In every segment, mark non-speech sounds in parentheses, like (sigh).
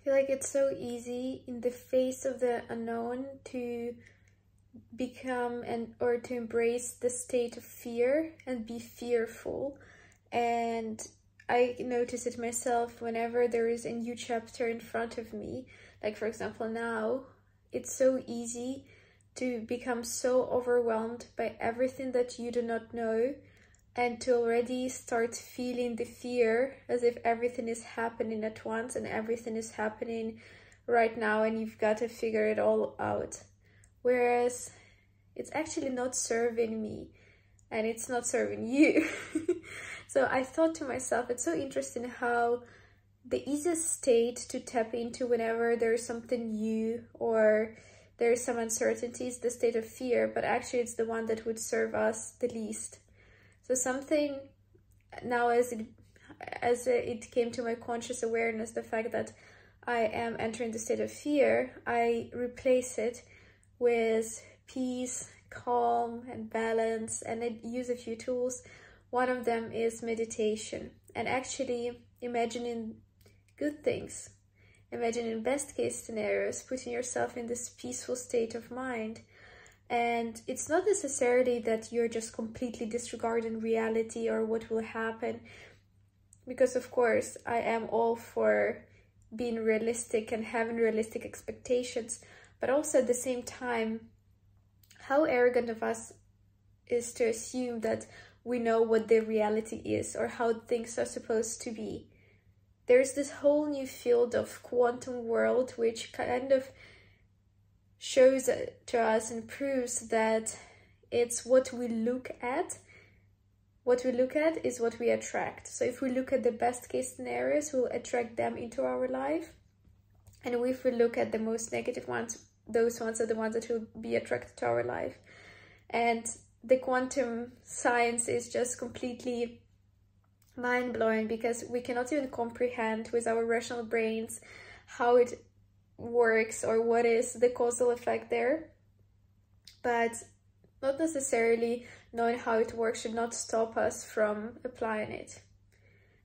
I feel like it's so easy in the face of the unknown to become and or to embrace the state of fear and be fearful. And I notice it myself whenever there is a new chapter in front of me. Like for example now it's so easy to become so overwhelmed by everything that you do not know and to already start feeling the fear as if everything is happening at once and everything is happening right now and you've got to figure it all out. Whereas it's actually not serving me and it's not serving you. (laughs) so I thought to myself, it's so interesting how the easiest state to tap into whenever there's something new or there's some uncertainty is the state of fear, but actually it's the one that would serve us the least. So something now as it as it came to my conscious awareness, the fact that I am entering the state of fear, I replace it with peace, calm, and balance, and I use a few tools. One of them is meditation and actually imagining good things. Imagining best case scenarios, putting yourself in this peaceful state of mind. And it's not necessarily that you're just completely disregarding reality or what will happen, because of course I am all for being realistic and having realistic expectations, but also at the same time, how arrogant of us is to assume that we know what the reality is or how things are supposed to be. There's this whole new field of quantum world which kind of shows to us and proves that it's what we look at. What we look at is what we attract. So if we look at the best case scenarios we'll attract them into our life. And if we look at the most negative ones those ones are the ones that will be attracted to our life. And the quantum science is just completely mind blowing because we cannot even comprehend with our rational brains how it works or what is the causal effect there. But not necessarily knowing how it works should not stop us from applying it.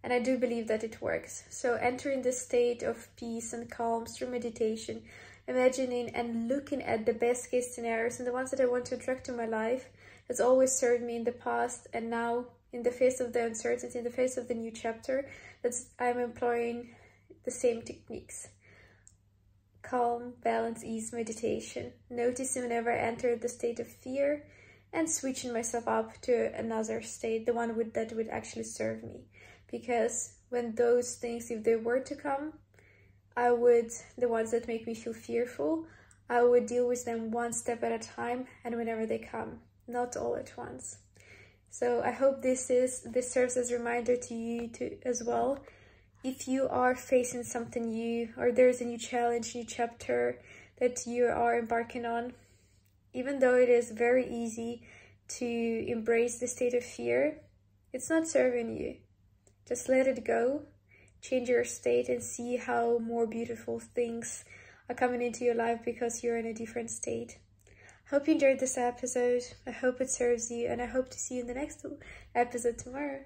And I do believe that it works. So entering the state of peace and calm through meditation, imagining and looking at the best case scenarios and the ones that I want to attract to my life has always served me in the past and now in the face of the uncertainty, in the face of the new chapter, that I'm employing the same techniques. Calm, balance, ease, meditation. Noticing whenever I enter the state of fear and switching myself up to another state, the one with, that would actually serve me. Because when those things, if they were to come, I would, the ones that make me feel fearful, I would deal with them one step at a time and whenever they come, not all at once. So I hope this is this serves as a reminder to you to as well. If you are facing something new or there's a new challenge, new chapter that you are embarking on, even though it is very easy to embrace the state of fear, it's not serving you. Just let it go, change your state and see how more beautiful things are coming into your life because you're in a different state. I Hope you enjoyed this episode. I hope it serves you, and I hope to see you in the next episode tomorrow.